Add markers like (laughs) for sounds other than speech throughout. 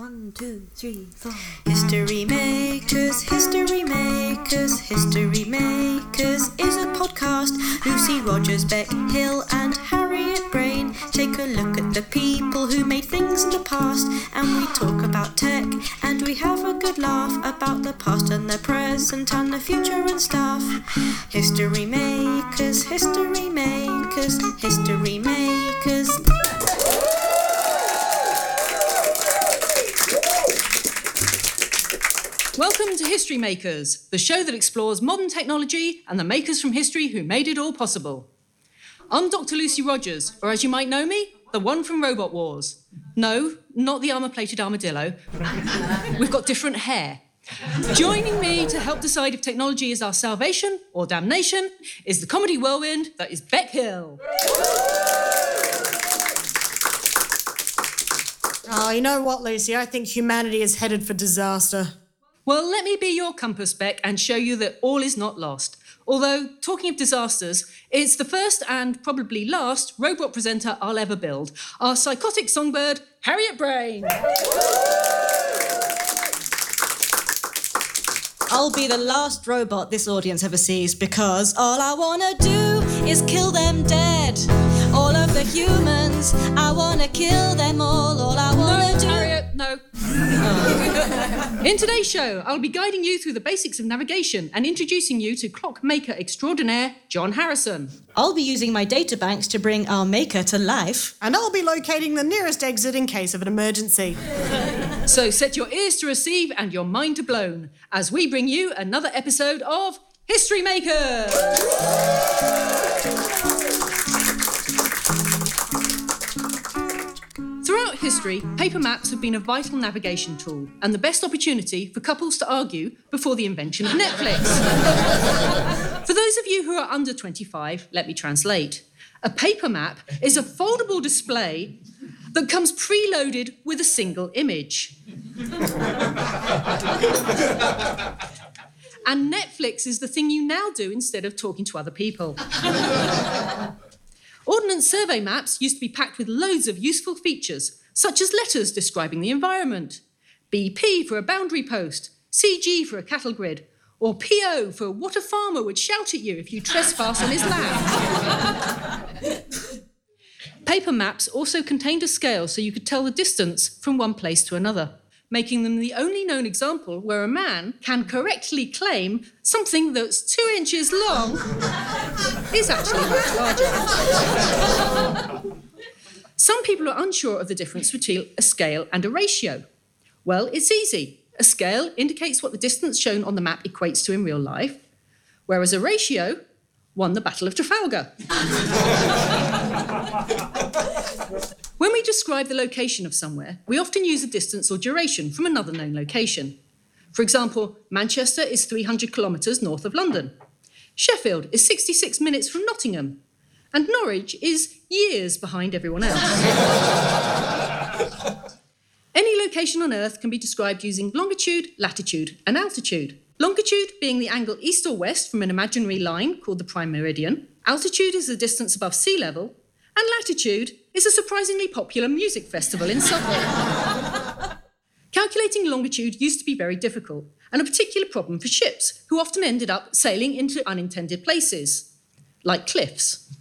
One, two, three, four. History Makers, History Makers, History Makers is a podcast. Lucy Rogers, Bec Hill, and Harriet Braine take a look at the people who made things in the past, and we talk about tech, and we have a good laugh about the past and the present and the future and stuff. History Makers, History Makers, History Makers. Welcome to History Makers, the show that explores modern technology and the makers from history who made it all possible. I'm Dr. Lucy Rogers, or as you might know me, the one from Robot Wars. No, not the armour plated armadillo. (laughs) We've got different hair. Joining me to help decide if technology is our salvation or damnation is the comedy whirlwind that is Bec Hill. Oh, you know what, Lucy? I think humanity is headed for disaster. Well, let me be your compass, Bec, and show you that all is not lost. Although, talking of disasters, it's the first and probably last robot presenter I'll ever build. Our psychotic songbird, Harriet Braine. I'll be the last robot this audience ever sees because all I wanna do is kill them dead. All of the humans, I wanna kill them all. All I wanna No, do. Harriet, no. In today's show, I'll be guiding you through the basics of navigation and introducing you to clockmaker extraordinaire John Harrison. I'll be using my data banks to bring our maker to life. And I'll be locating the nearest exit in case of an emergency. (laughs) So set your ears to receive and your mind to blown as we bring you another episode of History Makers. Throughout history, paper maps have been a vital navigation tool and the best opportunity for couples to argue before the invention of Netflix. (laughs) for those of you who are under 25, let me translate. A paper map is a foldable display that comes preloaded with a single image. (laughs) and Netflix is the thing you now do instead of talking to other people. (laughs) Ordnance survey maps used to be packed with loads of useful features, such as letters describing the environment, BP for a boundary post, CG for a cattle grid, or PO for what a farmer would shout at you if you trespass on his land. (laughs) Paper maps also contained a scale so you could tell the distance from one place to another, making them the only known example where a man can correctly claim something that's two inches long is actually much larger. Some people are unsure of the difference between a scale and a ratio. Well, it's easy. A scale indicates what the distance shown on the map equates to in real life, whereas a ratio won the Battle of Trafalgar. (laughs) When we describe the location of somewhere, we often use a distance or duration from another known location. For example, Manchester is 300 kilometres north of London. Sheffield is 66 minutes from Nottingham. And Norwich is years behind everyone else. (laughs) Any location on Earth can be described using longitude, latitude, and altitude. Longitude being the angle east or west from an imaginary line called the prime meridian. Altitude is the distance above sea level. And latitude is a surprisingly popular music festival in Suffolk. (laughs) Calculating longitude used to be very difficult, and a particular problem for ships, who often ended up sailing into unintended places, like cliffs.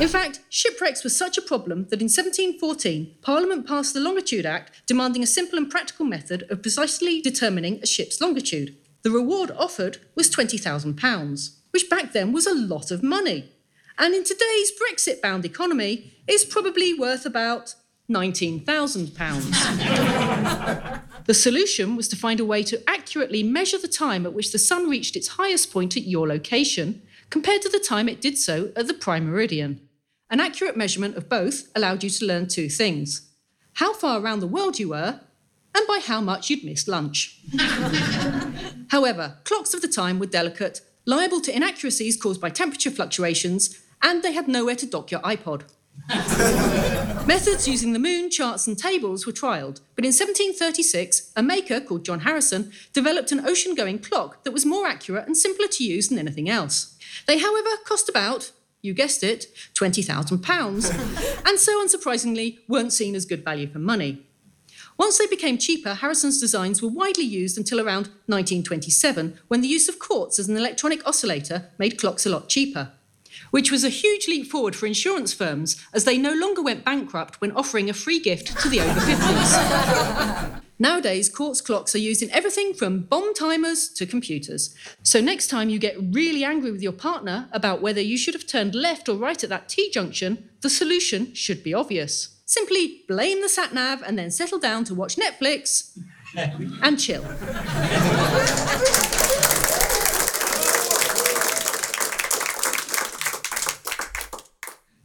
In fact, shipwrecks were such a problem that in 1714, Parliament passed the Longitude Act demanding a simple and practical method of precisely determining a ship's longitude. The reward offered was £20,000, which back then was a lot of money. And in today's Brexit bound economy, is probably worth about £19,000. (laughs) the solution was to find a way to accurately measure the time at which the sun reached its highest point at your location compared to the time it did so at the prime meridian. An accurate measurement of both allowed you to learn two things how far around the world you were, and by how much you'd missed lunch. (laughs) However, clocks of the time were delicate, liable to inaccuracies caused by temperature fluctuations, and they had nowhere to dock your iPod. (laughs) Methods using the moon, charts, and tables were trialled, but in 1736, a maker called John Harrison developed an ocean going clock that was more accurate and simpler to use than anything else. They, however, cost about, you guessed it, £20,000, (laughs) and so unsurprisingly weren't seen as good value for money. Once they became cheaper, Harrison's designs were widely used until around 1927, when the use of quartz as an electronic oscillator made clocks a lot cheaper. Which was a huge leap forward for insurance firms, as they no longer went bankrupt when offering a free gift to the over 50s. (laughs) Nowadays, quartz clocks are used in everything from bomb timers to computers. So, next time you get really angry with your partner about whether you should have turned left or right at that T junction, the solution should be obvious. Simply blame the sat nav and then settle down to watch Netflix and chill. (laughs)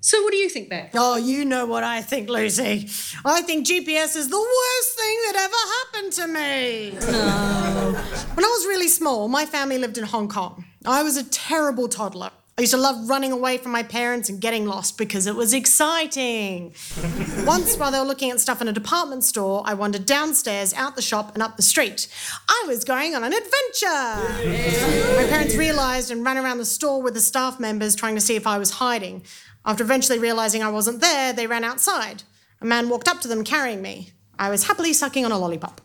So, what do you think, Bec? Oh, you know what I think, Lucy. I think GPS is the worst thing that ever happened to me. No. When I was really small, my family lived in Hong Kong. I was a terrible toddler. I used to love running away from my parents and getting lost because it was exciting. (laughs) Once, while they were looking at stuff in a department store, I wandered downstairs, out the shop, and up the street. I was going on an adventure. My parents realised and ran around the store with the staff members trying to see if I was hiding. After eventually realizing I wasn't there, they ran outside. A man walked up to them carrying me. I was happily sucking on a lollipop.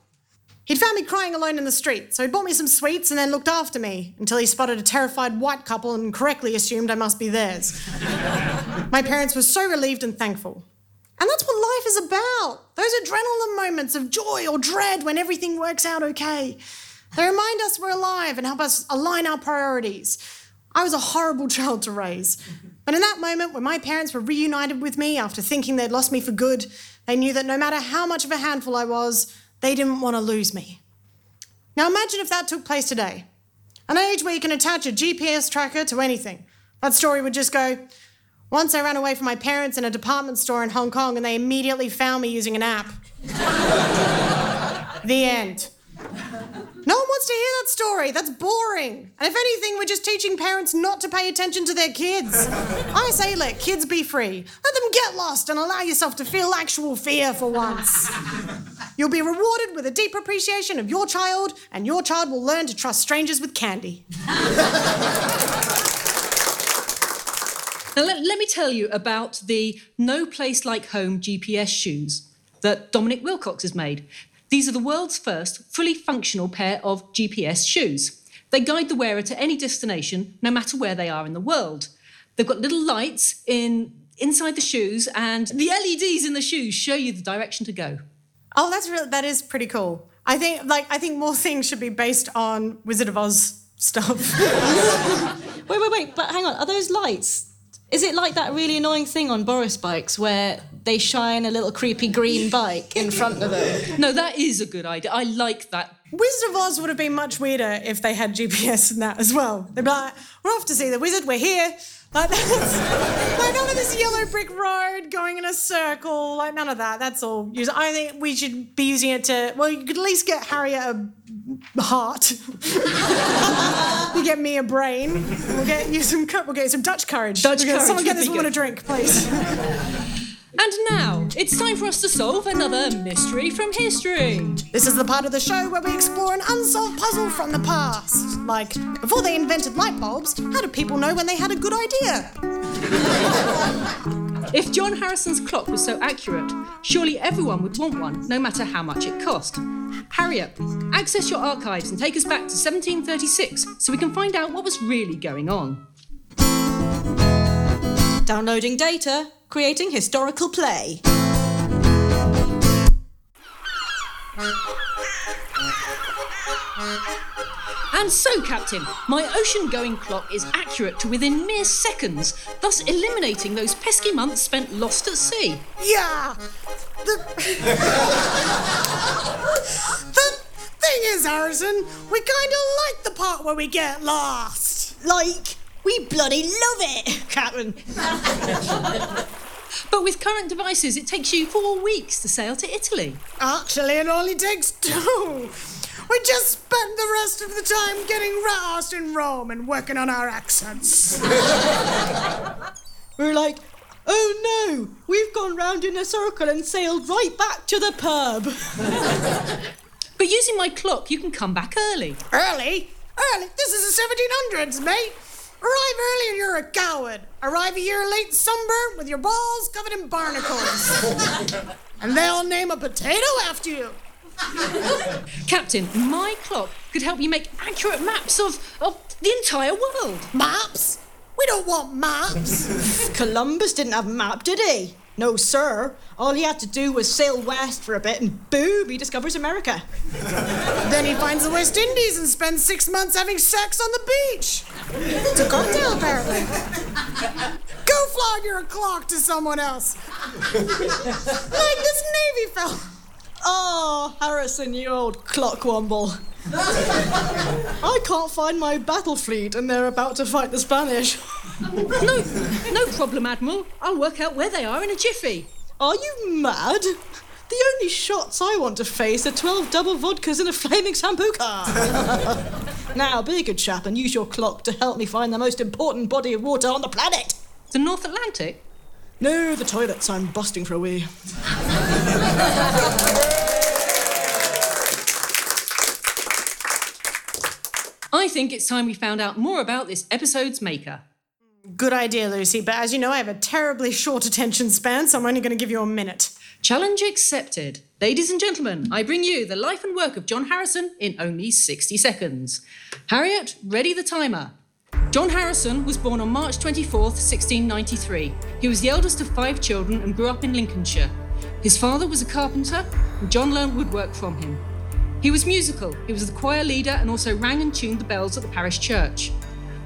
He'd found me crying alone in the street, so he bought me some sweets and then looked after me until he spotted a terrified white couple and correctly assumed I must be theirs. (laughs) My parents were so relieved and thankful. And that's what life is about those adrenaline moments of joy or dread when everything works out okay. They remind us we're alive and help us align our priorities. I was a horrible (laughs) child to raise. But in that moment, when my parents were reunited with me after thinking they'd lost me for good, they knew that no matter how much of a handful I was, they didn't want to lose me. Now imagine if that took place today. An age where you can attach a GPS tracker to anything. That story would just go Once I ran away from my parents in a department store in Hong Kong and they immediately found me using an app. (laughs) the end. No one wants to hear that story. That's boring. And if anything, we're just teaching parents not to pay attention to their kids. (laughs) I say let kids be free. Let them get lost and allow yourself to feel actual fear for once. (laughs) You'll be rewarded with a deep appreciation of your child, and your child will learn to trust strangers with candy. Now, let, let me tell you about the No Place Like Home GPS shoes that Dominic Wilcox has made. These are the world's first fully functional pair of GPS shoes. They guide the wearer to any destination, no matter where they are in the world. They've got little lights in inside the shoes, and the LEDs in the shoes show you the direction to go. Oh, that's real. That is pretty cool. I think, like, I think more things should be based on Wizard of Oz stuff. (laughs) wait, wait, wait. But hang on. Are those lights? Is it like that really annoying thing on Boris bikes where they shine a little creepy green bike in front of them? No, that is a good idea. I like that. Wizard of Oz would have been much weirder if they had GPS in that as well. They'd be like, we're off to see the wizard, we're here. Like, that's, like none of this yellow brick road going in a circle, like none of that. That's all. I think we should be using it to, well, you could at least get Harriet a heart. (laughs) you get me a brain. We'll get you some, we'll get you some Dutch courage. Dutch courage. Someone get this woman a drink, please. (laughs) And now, it's time for us to solve another mystery from history. This is the part of the show where we explore an unsolved puzzle from the past. Like, before they invented light bulbs, how did people know when they had a good idea? (laughs) if John Harrison's clock was so accurate, surely everyone would want one, no matter how much it cost. Harriet, access your archives and take us back to 1736 so we can find out what was really going on. Downloading data creating historical play. And so, Captain, my ocean going clock is accurate to within mere seconds, thus eliminating those pesky months spent lost at sea. Yeah! The. the thing is, Harrison, we kinda like the part where we get lost. Like, we bloody love it, Captain. (laughs) But with current devices, it takes you four weeks to sail to Italy. Actually, it only takes two. We just spent the rest of the time getting lost in Rome and working on our accents. (laughs) We're like, oh no, we've gone round in a circle and sailed right back to the pub. (laughs) but using my clock, you can come back early. Early? Early? This is the 1700s, mate. Arrive early and you're a coward. Arrive a year late sunburnt with your balls covered in barnacles. (laughs) and they'll name a potato after you. Captain, my clock could help you make accurate maps of, of the entire world. Maps? We don't want maps. (laughs) Columbus didn't have a map, did he? No, sir. All he had to do was sail west for a bit and boom, he discovers America. (laughs) then he finds the West Indies and spends six months having sex on the beach. It's a cocktail, apparently. Go flog your clock to someone else. like this Navy fella. Oh, Harrison, you old clockwomble. I can't find my battle fleet and they're about to fight the Spanish. No, no problem, Admiral. I'll work out where they are in a jiffy. Are you mad? The only shots I want to face are 12 double vodkas and a flaming sambuca. (laughs) now, be a good chap and use your clock to help me find the most important body of water on the planet. The North Atlantic? No, the toilets. I'm busting for a wee. I think it's time we found out more about this episode's maker. Good idea, Lucy, but as you know, I have a terribly short attention span, so I'm only going to give you a minute. Challenge accepted. Ladies and gentlemen, I bring you the life and work of John Harrison in only 60 seconds. Harriet, ready the timer. John Harrison was born on March 24th, 1693. He was the eldest of five children and grew up in Lincolnshire. His father was a carpenter, and John learned woodwork from him. He was musical, he was the choir leader and also rang and tuned the bells at the parish church.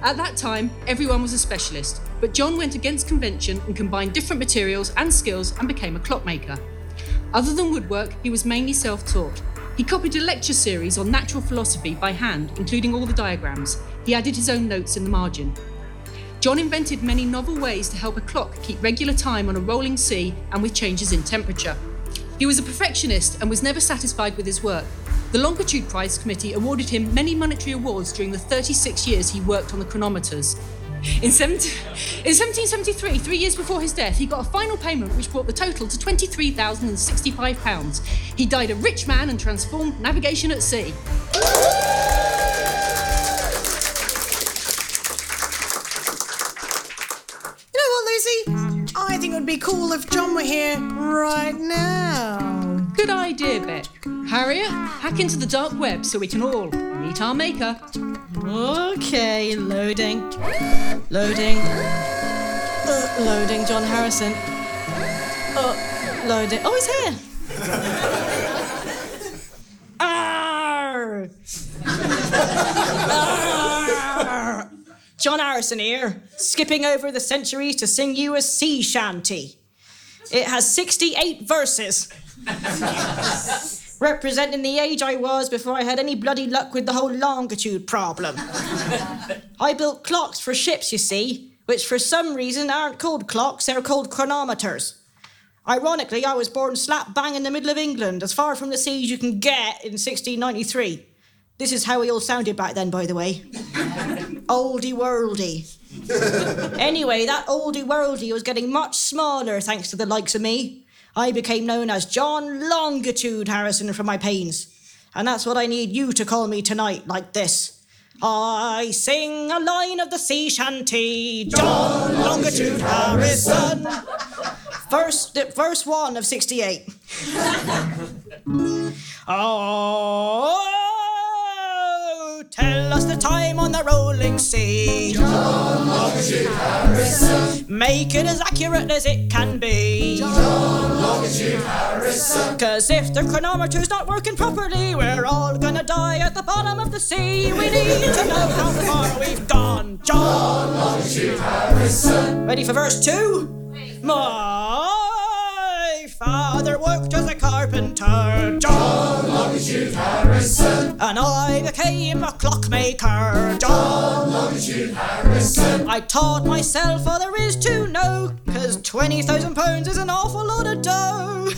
At that time, everyone was a specialist, but John went against convention and combined different materials and skills and became a clockmaker. Other than woodwork, he was mainly self taught. He copied a lecture series on natural philosophy by hand, including all the diagrams. He added his own notes in the margin. John invented many novel ways to help a clock keep regular time on a rolling sea and with changes in temperature. He was a perfectionist and was never satisfied with his work. The Longitude Prize Committee awarded him many monetary awards during the 36 years he worked on the chronometers. In, 17, in 1773, three years before his death, he got a final payment which brought the total to £23,065. He died a rich man and transformed navigation at sea. You know what, Lucy? I think it would be cool if John were here right now. Good idea, Bec. Harriet, hack into the dark web so we can all meet our maker. Okay, loading. Loading. Uh, loading, John Harrison. Uh, loading. Oh, he's here. Arr! Arr! John Harrison here, skipping over the centuries to sing you a sea shanty. It has 68 verses. (laughs) Representing the age I was before I had any bloody luck with the whole longitude problem. I built clocks for ships, you see, which for some reason aren't called clocks, they're called chronometers. Ironically, I was born slap bang in the middle of England, as far from the sea as you can get in 1693. This is how we all sounded back then, by the way. (laughs) oldie worldy. (laughs) anyway, that oldie worldy was getting much smaller thanks to the likes of me. I became known as John Longitude Harrison for my pains. And that's what I need you to call me tonight, like this. I sing a line of the sea shanty, John Longitude Harrison. Verse, verse 1 of 68. (laughs) oh, tell us the time on the rolling sea. John Longitude Harrison. Make it as accurate as it can be. John Harrison. Cause if the chronometer's not working properly, we're all gonna die at the bottom of the sea. We need to know how far we've gone. John, Longitude Harrison. Ready for verse two? My father worked as a carpenter. John Longitude Harrison. And I became a clockmaker. John Longitude Harrison. I taught myself all there is to know, cause 20,000 pounds is an awful lot of dough. (laughs)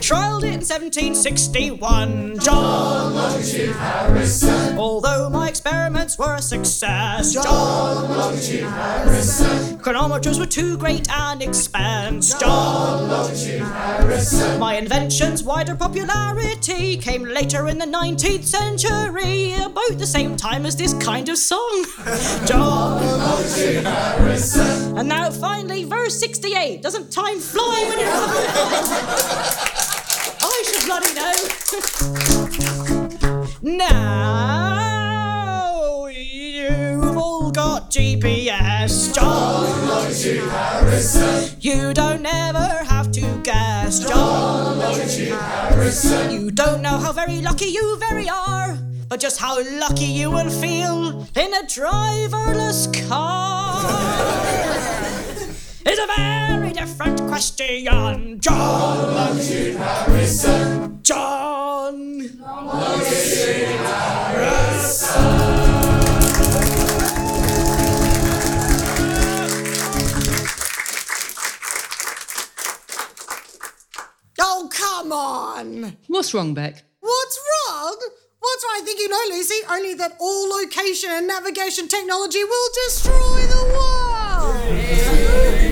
Trialed it in 1761. John Longitude Harrison. Although my experiments were a success. John Longitude Harrison. Chronometers were too great an expense. John Longitude Harrison. My invention's wider popularity came later in the 19th century, about the same time as this kind of song. (laughs) John Longitude Harrison. And now finally, verse 68. Doesn't time fly when you're? (laughs) I should bloody know. (laughs) now you've all got GPS, John. Longitude Harrison. You don't ever have to guess, John. Longitude Harrison. You don't know how very lucky you very are, but just how lucky you will feel in a driverless car. (laughs) is a very different question, John. Longitude Harrison. John. Oh, come on. What's wrong, Bec? What's wrong? What's wrong? I think you know, Lucy, only that all location and navigation technology will destroy the world.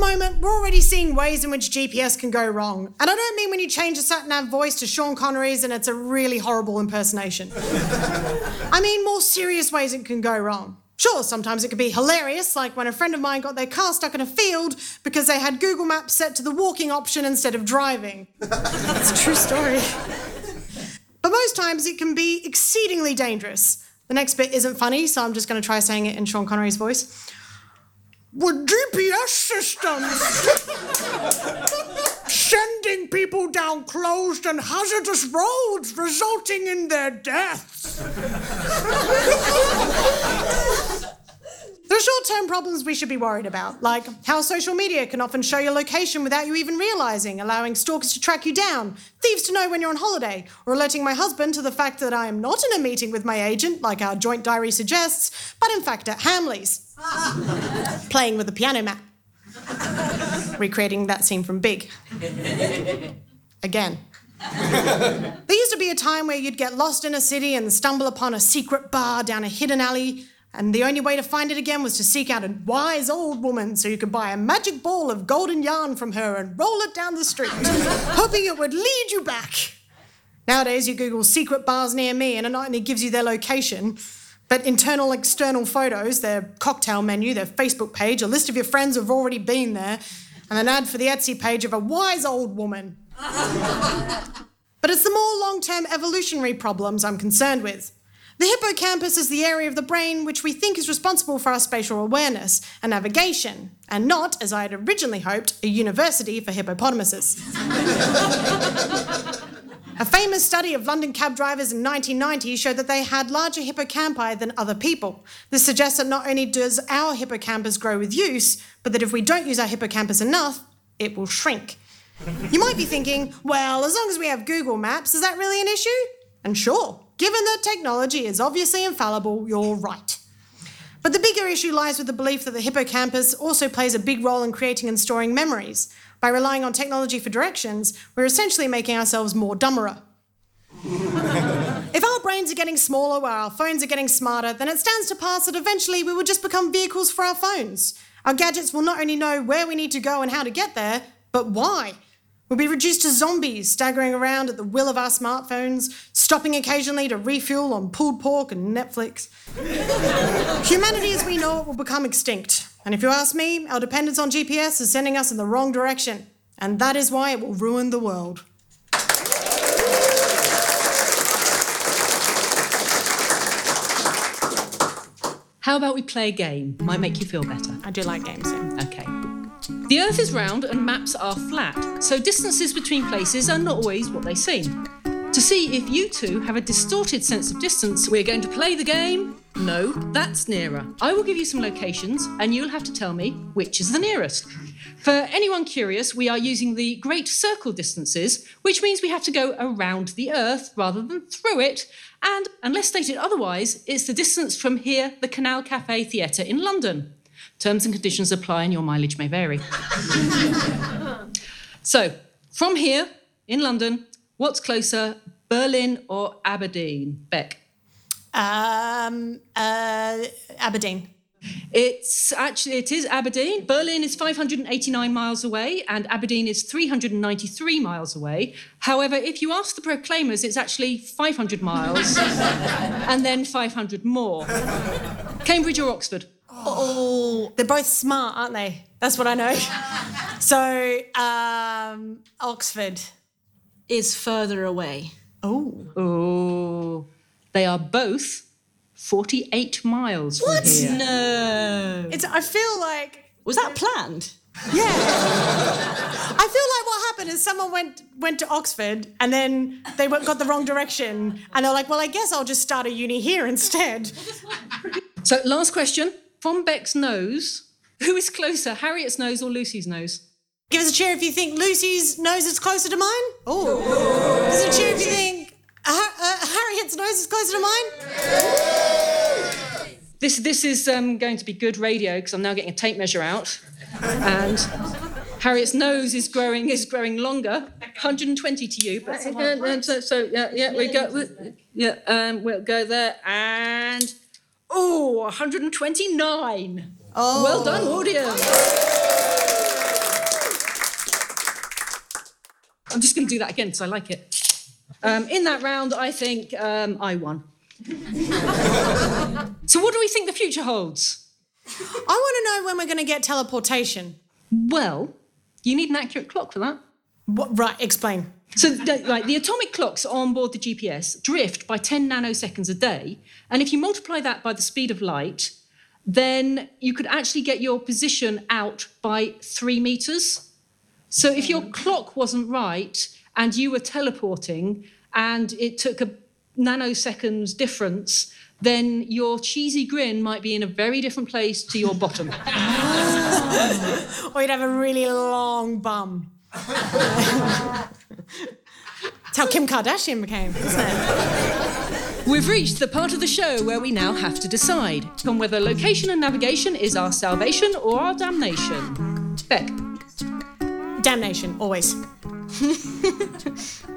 Moment, we're already seeing ways in which GPS can go wrong. And I don't mean when you change a sat nav voice to Sean Connery's and it's a really horrible impersonation. I mean more serious ways it can go wrong. Sure, sometimes it can be hilarious, like when a friend of mine got their car stuck in a field because they had Google Maps set to the walking option instead of driving. (laughs) That's a true story. But most times it can be exceedingly dangerous. The next bit isn't funny, so I'm just going to try saying it in Sean Connery's voice. With GPS systems sending people down closed and hazardous roads, resulting in their deaths. There are short term problems we should be worried about, like how social media can often show your location without you even realizing, allowing stalkers to track you down, thieves to know when you're on holiday, or alerting my husband to the fact that I am not in a meeting with my agent, like our joint diary suggests, but in fact at Hamley's, (laughs) playing with a piano mat. Recreating that scene from Big. Again. (laughs) There used to be a time where you'd get lost in a city and stumble upon a secret bar down a hidden alley, and the only way to find it again was to seek out a wise old woman so you could buy a magic ball of golden yarn from her and roll it down the street, (laughs) hoping it would lead you back. Nowadays, you Google secret bars near me and it not only gives you their location, but internal, external photos, their cocktail menu, their Facebook page, a list of your friends who've already been there, and an ad for the Etsy page of a wise old woman. But it's the more long term evolutionary problems I'm concerned with. The hippocampus is the area of the brain which we think is responsible for our spatial awareness and navigation, and not, as I had originally hoped, a university for hippopotamuses. (laughs) A famous study of London cab drivers in 1990 showed that they had larger hippocampi than other people. This suggests that not only does our hippocampus grow with use, but that if we don't use our hippocampus enough, it will shrink. You might be thinking, well, as long as we have Google Maps, is that really an issue? And sure, given that technology is obviously infallible, you're right. But the bigger issue lies with the belief that the hippocampus also plays a big role in creating and storing memories. By relying on technology for directions, we're essentially making ourselves more dumberer. if our brains are getting smaller while our phones are getting smarter, then it stands to pass that eventually we will just become vehicles for our phones. Our gadgets will not only know where we need to go and how to get there, but why. We'll be reduced to zombies, staggering around at the will of our smartphones, stopping occasionally to refuel on pulled pork and Netflix. Humanity as we know it will become extinct. And if you ask me, our dependence on GPS is sending us in the wrong direction. And that is why it will ruin the world. How about we play a game? Might make you feel better. I do like games, yeah. Okay. The Earth is round and maps are flat, so distances between places are not always what they seem. To see if you two have a distorted sense of distance, we're going to play the game. No, that's nearer. I will give you some locations and you'll have to tell me which is the nearest. For anyone curious, we are using the great circle distances, which means we have to go around the Earth rather than through it. And unless stated otherwise, it's the distance from here, the Canal Cafe Theatre in London. Terms and conditions apply and your mileage may vary. (laughs) so, from here in London, what's closer, Berlin or Aberdeen? Bec. Um, uh, Aberdeen. It's actually it is Aberdeen. Berlin is 589 miles away and Aberdeen is 393 miles away. However, if you ask the proclaimers, it's actually 500 miles (laughs) and then 500 more. Cambridge or Oxford? Oh, they're both smart, aren't they? That's what I know. (laughs) so, um, Oxford. Is further away. Oh. Oh, they are both 48 miles from here. No. It's, I feel like Was that planned? Yeah. I feel like what happened is someone went went to Oxford and then they went, got the wrong direction and they're like, well, I guess I'll just start a uni here instead. So, last question. From Bec's nose, who is closer, Harriet's nose or Lucy's nose? Give us a cheer if you think Lucy's nose is closer to mine. Oh. Give us a cheer if you think uh, uh, Harriet's nose is closer to mine. This, this is um, going to be good radio because I'm now getting a tape measure out. And Harriet's nose is growing is growing longer, 120 to you. But, uh, so, so yeah, yeah, we go. we- Yeah, um, we'll go there and oh, 129. Oh. Well done, audience. I'm just going to do that again because I like it. Um, in that round, I think um, I won. (laughs) so, what do we think the future holds? I want to know when we're going to get teleportation. Well, you need an accurate clock for that. What, right, explain. So, the, like the atomic clocks on board the GPS drift by 10 nanoseconds a day, and if you multiply that by the speed of light, then you could actually get your position out by three meters. So, if your clock wasn't right and you were teleporting and it took a nanoseconds difference, then your cheesy grin might be in a very different place to your bottom. (laughs) Or you'd have a really long bum. (laughs) That's how Kim Kardashian became, isn't it? We've reached the part of the show where we now have to decide on whether location and navigation is our salvation or our damnation. Bec, Damnation, always. (laughs)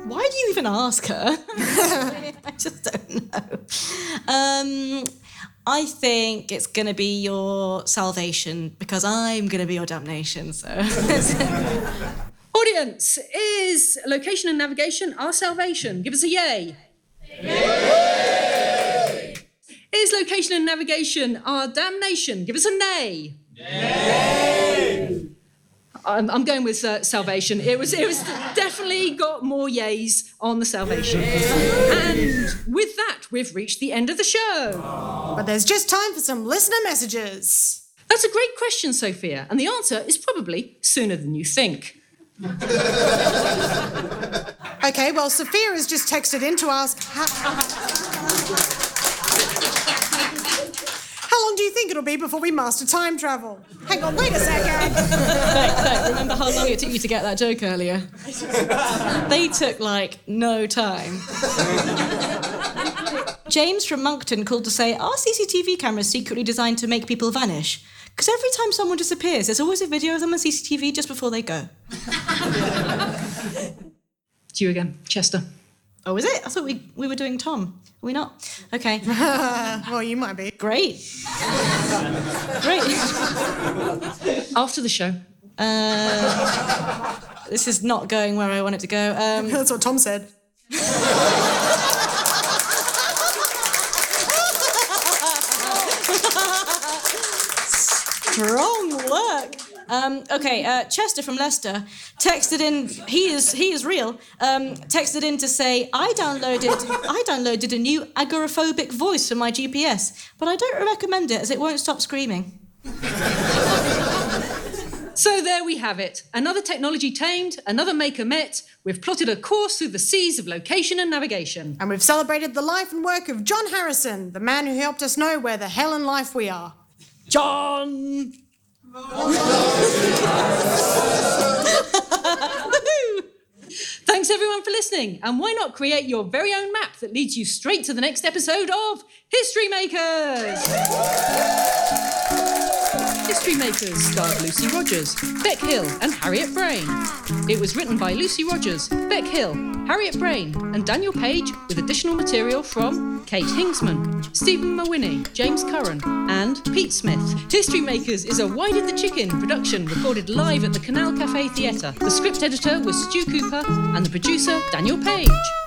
Why do you even ask her? (laughs) I just don't know. Um, I think it's going to be your salvation because I'm going to be your damnation. So (laughs) audience, is location and navigation our salvation? Give us a yay. yay. Is location and navigation our damnation? Give us a nay. nay. I'm, I'm going with uh, salvation. It was, it was definitely got more yays on the salvation. And with that, we've reached the end of the show. But there's just time for some listener messages. That's a great question, Sophia, and the answer is probably sooner than you think. Okay, well, Sophia has just texted in to ask how, do you think it'll be before we master time travel? Hang on, wait a second. (laughs) Bec, Bec, remember how long it took you to get that joke earlier? (laughs) they took like no time. James from Moncton called to say, Are CCTV cameras secretly designed to make people vanish? Because every time someone disappears, there's always a video of them on CCTV just before they go. (laughs) It's you again, Chester. Oh, is it? I thought we, we were doing Tom. Are we not? Okay. (laughs) well, you might be. Great. Great. After the show, Uh, this is not going where I want it to go. Um, (laughs) That's what Tom said. (laughs) Strong work. Um, okay, uh, Chester from Leicester texted in. He is he is real. Um, texted in to say I downloaded I downloaded a new agoraphobic voice for my GPS, but I don't recommend it as it won't stop screaming. So there we have it. Another technology tamed, another maker met. We've plotted a course through the seas of location and navigation. And we've celebrated the life and work of John Harrison, the man who helped us know where the hell in life we are. John. (laughs) Thanks everyone for listening. And why not create your very own map that leads you straight to the next episode of History Makers? History Makers starred Lucy Rogers, Bec Hill, and Harriet Braine. It was written by Lucy Rogers, Bec Hill, Harriet Braine, and Daniel Page, with additional material from Kate Hingsman, Stephen Mawiney, James Curran, and Pete Smith. History Makers is a Why Did the Chicken production recorded live at the Canal Cafe Theatre. The script editor was Stu Cooper, and the producer, Daniel Page.